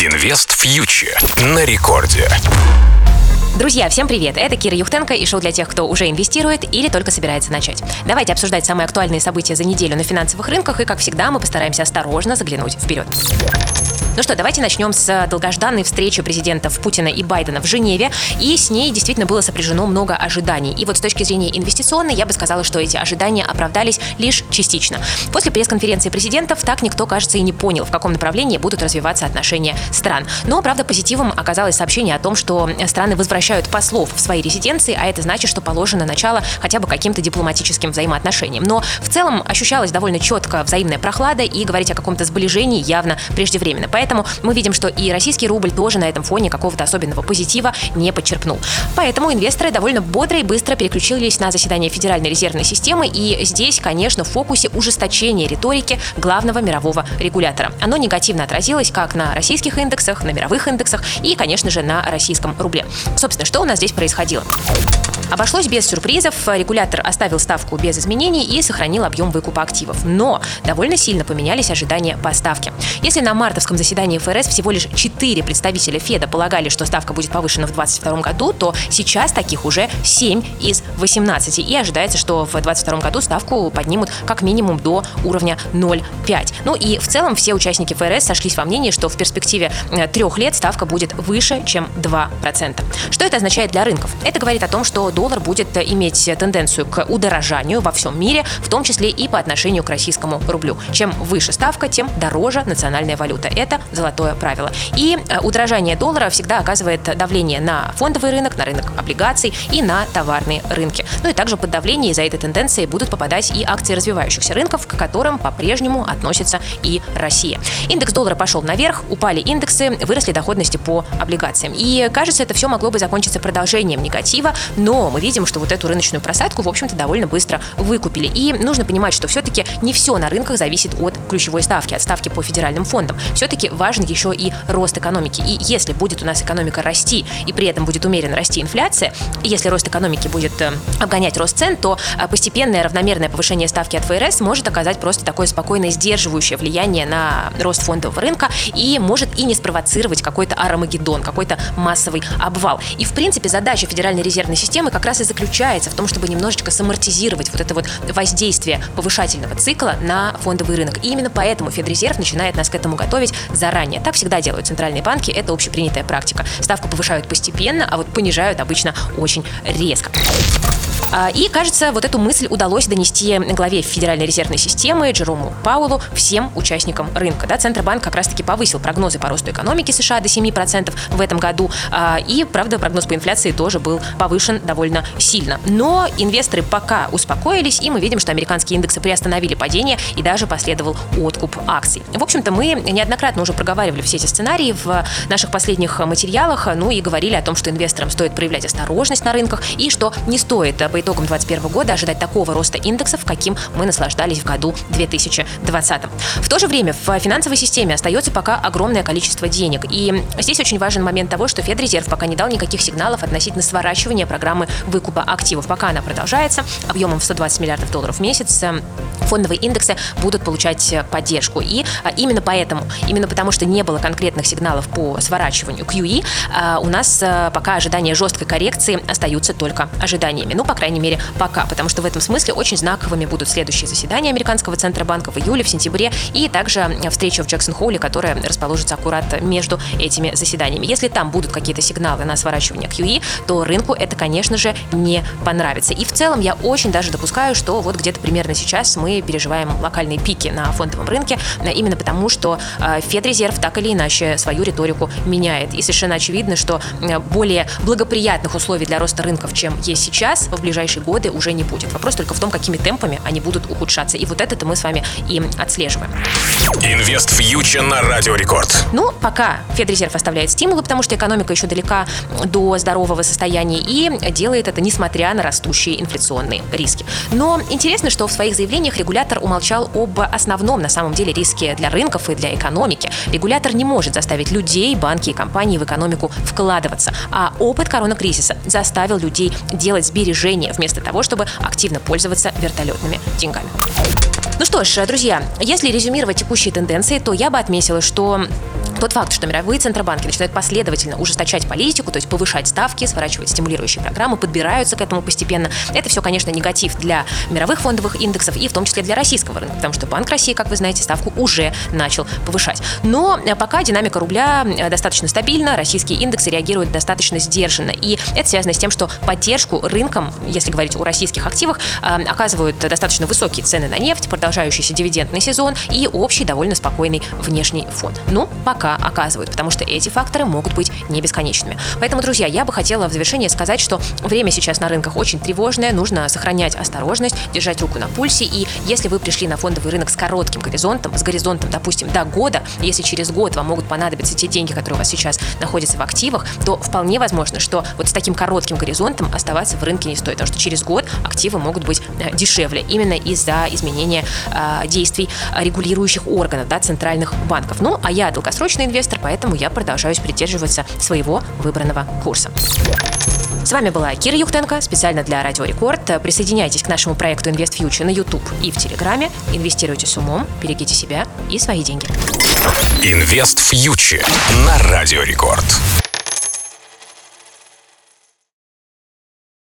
Инвест фьючер на рекорде. Друзья, всем привет! Это Кира Юхтенко и шоу для тех, кто уже инвестирует или только собирается начать. Давайте обсуждать самые актуальные события за неделю на финансовых рынках и, как всегда, мы постараемся осторожно заглянуть вперед. Ну что, давайте начнем с долгожданной встречи президентов Путина и Байдена в Женеве. И с ней действительно было сопряжено много ожиданий. И вот с точки зрения инвестиционной, я бы сказала, что эти ожидания оправдались лишь частично. После пресс-конференции президентов так никто, кажется, и не понял, в каком направлении будут развиваться отношения стран. Но, правда, позитивом оказалось сообщение о том, что страны возвращают послов в свои резиденции, а это значит, что положено начало хотя бы каким-то дипломатическим взаимоотношениям. Но в целом ощущалась довольно четко взаимная прохлада, и говорить о каком-то сближении явно преждевременно. Поэтому Поэтому мы видим, что и российский рубль тоже на этом фоне какого-то особенного позитива не подчеркнул. Поэтому инвесторы довольно бодро и быстро переключились на заседание Федеральной резервной системы, и здесь, конечно, в фокусе ужесточение риторики главного мирового регулятора. Оно негативно отразилось как на российских индексах, на мировых индексах и, конечно же, на российском рубле. Собственно, что у нас здесь происходило? Обошлось без сюрпризов, регулятор оставил ставку без изменений и сохранил объем выкупа активов. Но довольно сильно поменялись ожидания по ставке. Если на мартовском заседании ФРС всего лишь 4 представителя Феда полагали, что ставка будет повышена в 2022 году, то сейчас таких уже 7 из 18. И ожидается, что в 2022 году ставку поднимут как минимум до уровня 0,5. Ну и в целом все участники ФРС сошлись во мнении, что в перспективе э, трех лет ставка будет выше, чем 2%. Что это означает для рынков? Это говорит о том, что доллар будет иметь тенденцию к удорожанию во всем мире, в том числе и по отношению к российскому рублю. Чем выше ставка, тем дороже национальная валюта. Это золотое правило. И э, удорожание доллара всегда оказывает давление на фондовый рынок, на рынок облигаций и на товарные рынки. Ну и также под давление из-за этой тенденции будут попадать и акции развивающихся рынков, к которым по-прежнему относится и Россия. Индекс доллара пошел наверх, упали индексы, выросли доходности по облигациям. И кажется, это все могло бы закончиться продолжением негатива, но мы видим, что вот эту рыночную просадку, в общем-то, довольно быстро выкупили. И нужно понимать, что все-таки не все на рынках зависит от ключевой ставки, от ставки по федеральным фондам. Все-таки важен еще и рост экономики. И если будет у нас экономика расти, и при этом будет умеренно расти инфляция, если рост экономики будет э, обгонять рост цен, то э, постепенное равномерное повышение ставки от ФРС может оказать просто такое спокойное сдерживающее влияние на рост фондового рынка и может и не спровоцировать какой-то аромагеддон, какой-то массовый обвал. И, в принципе, задача Федеральной резервной системы как раз и заключается в том, чтобы немножечко самортизировать вот это вот воздействие повышательного цикла на фондовый рынок. И именно поэтому Федрезерв начинает нас к этому готовить заранее. Так всегда делают центральные банки, это общепринятая практика. Ставку повышают постепенно, а вот понижают обычно очень резко. А, и, кажется, вот эту мысль удалось донести главе Федеральной резервной системы Джерому Паулу всем участникам рынка. Да, Центробанк как раз-таки повысил прогнозы по росту экономики США до 7% в этом году. А, и, правда, прогноз по инфляции тоже был повышен довольно сильно. Но инвесторы пока успокоились, и мы видим, что американские индексы приостановили падение и даже последовал откуп акций. В общем-то, мы неоднократно уже проговаривали все эти сценарии в наших последних материалах, ну и говорили о том, что инвесторам стоит проявлять осторожность на рынках и что не стоит по итогам 2021 года ожидать такого роста индексов, каким мы наслаждались в году 2020. В то же время в финансовой системе остается пока огромное количество денег. И здесь очень важен момент того, что Федрезерв пока не дал никаких сигналов относительно сворачивания программы выкупа активов. Пока она продолжается объемом в 120 миллиардов долларов в месяц, э, фондовые индексы будут получать э, поддержку. И э, именно поэтому, именно потому что не было конкретных сигналов по сворачиванию QE, у нас пока ожидания жесткой коррекции остаются только ожиданиями. Ну, по крайней мере, пока. Потому что в этом смысле очень знаковыми будут следующие заседания Американского Центробанка в июле, в сентябре и также встреча в Джексон-Холле, которая расположится аккурат между этими заседаниями. Если там будут какие-то сигналы на сворачивание QE, то рынку это, конечно же, не понравится. И в целом я очень даже допускаю, что вот где-то примерно сейчас мы переживаем локальные пики на фондовом рынке, именно потому что э, Федрезерв так или иначе свою риторику меняет. И совершенно очевидно, что э, более благоприятных условий для роста рынков, чем есть сейчас, в ближайшие годы уже не будет. Вопрос только в том, какими темпами они будут ухудшаться. И вот это мы с вами и отслеживаем. Инвест фьючер на Радио Рекорд. Ну, пока Федрезерв оставляет стимулы, потому что экономика еще далека до здорового состояния и делает это несмотря на растущие инфляционные риски. Но интересно, что в своих заявлениях регулятор умолчал об основном на самом деле риске для рынков и для экономики. Регулятор не может заставить людей, банки и компании в экономику вкладываться, а опыт коронакризиса заставил людей делать сбережения вместо того, чтобы активно пользоваться вертолетными деньгами. Ну что ж, друзья, если резюмировать текущие тенденции, то я бы отметила, что тот факт, что мировые центробанки начинают последовательно ужесточать политику, то есть повышать ставки, сворачивать стимулирующие программы, подбираются к этому постепенно, это все, конечно, негатив для мировых фондовых индексов и в том числе для российского рынка, потому что Банк России, как вы знаете, ставку уже начал повышать. Но э, пока динамика рубля э, достаточно стабильна, российские индексы реагируют достаточно сдержанно. И это связано с тем, что поддержку рынкам, если говорить о российских активах, э, оказывают достаточно высокие цены на нефть, продолжающийся дивидендный сезон и общий довольно спокойный внешний фон. Ну, пока оказывают, потому что эти факторы могут быть не бесконечными. Поэтому, друзья, я бы хотела в завершение сказать, что время сейчас на рынках очень тревожное, нужно сохранять осторожность, держать руку на пульсе, и если вы пришли на фондовый рынок с коротким горизонтом, с горизонтом, допустим, до года, если через год вам могут понадобиться те деньги, которые у вас сейчас находятся в активах, то вполне возможно, что вот с таким коротким горизонтом оставаться в рынке не стоит, потому что через год активы могут быть э, дешевле именно из-за изменения э, действий регулирующих органов, да, центральных банков. Ну, а я долгосрочный инвестор, поэтому я продолжаюсь придерживаться своего выбранного курса. С вами была Кира Юхтенко, специально для Радио Рекорд. Присоединяйтесь к нашему проекту Invest Future на YouTube и в Телеграме. Инвестируйте с умом, берегите себя и свои деньги. Инвест фьючер на Радио Рекорд.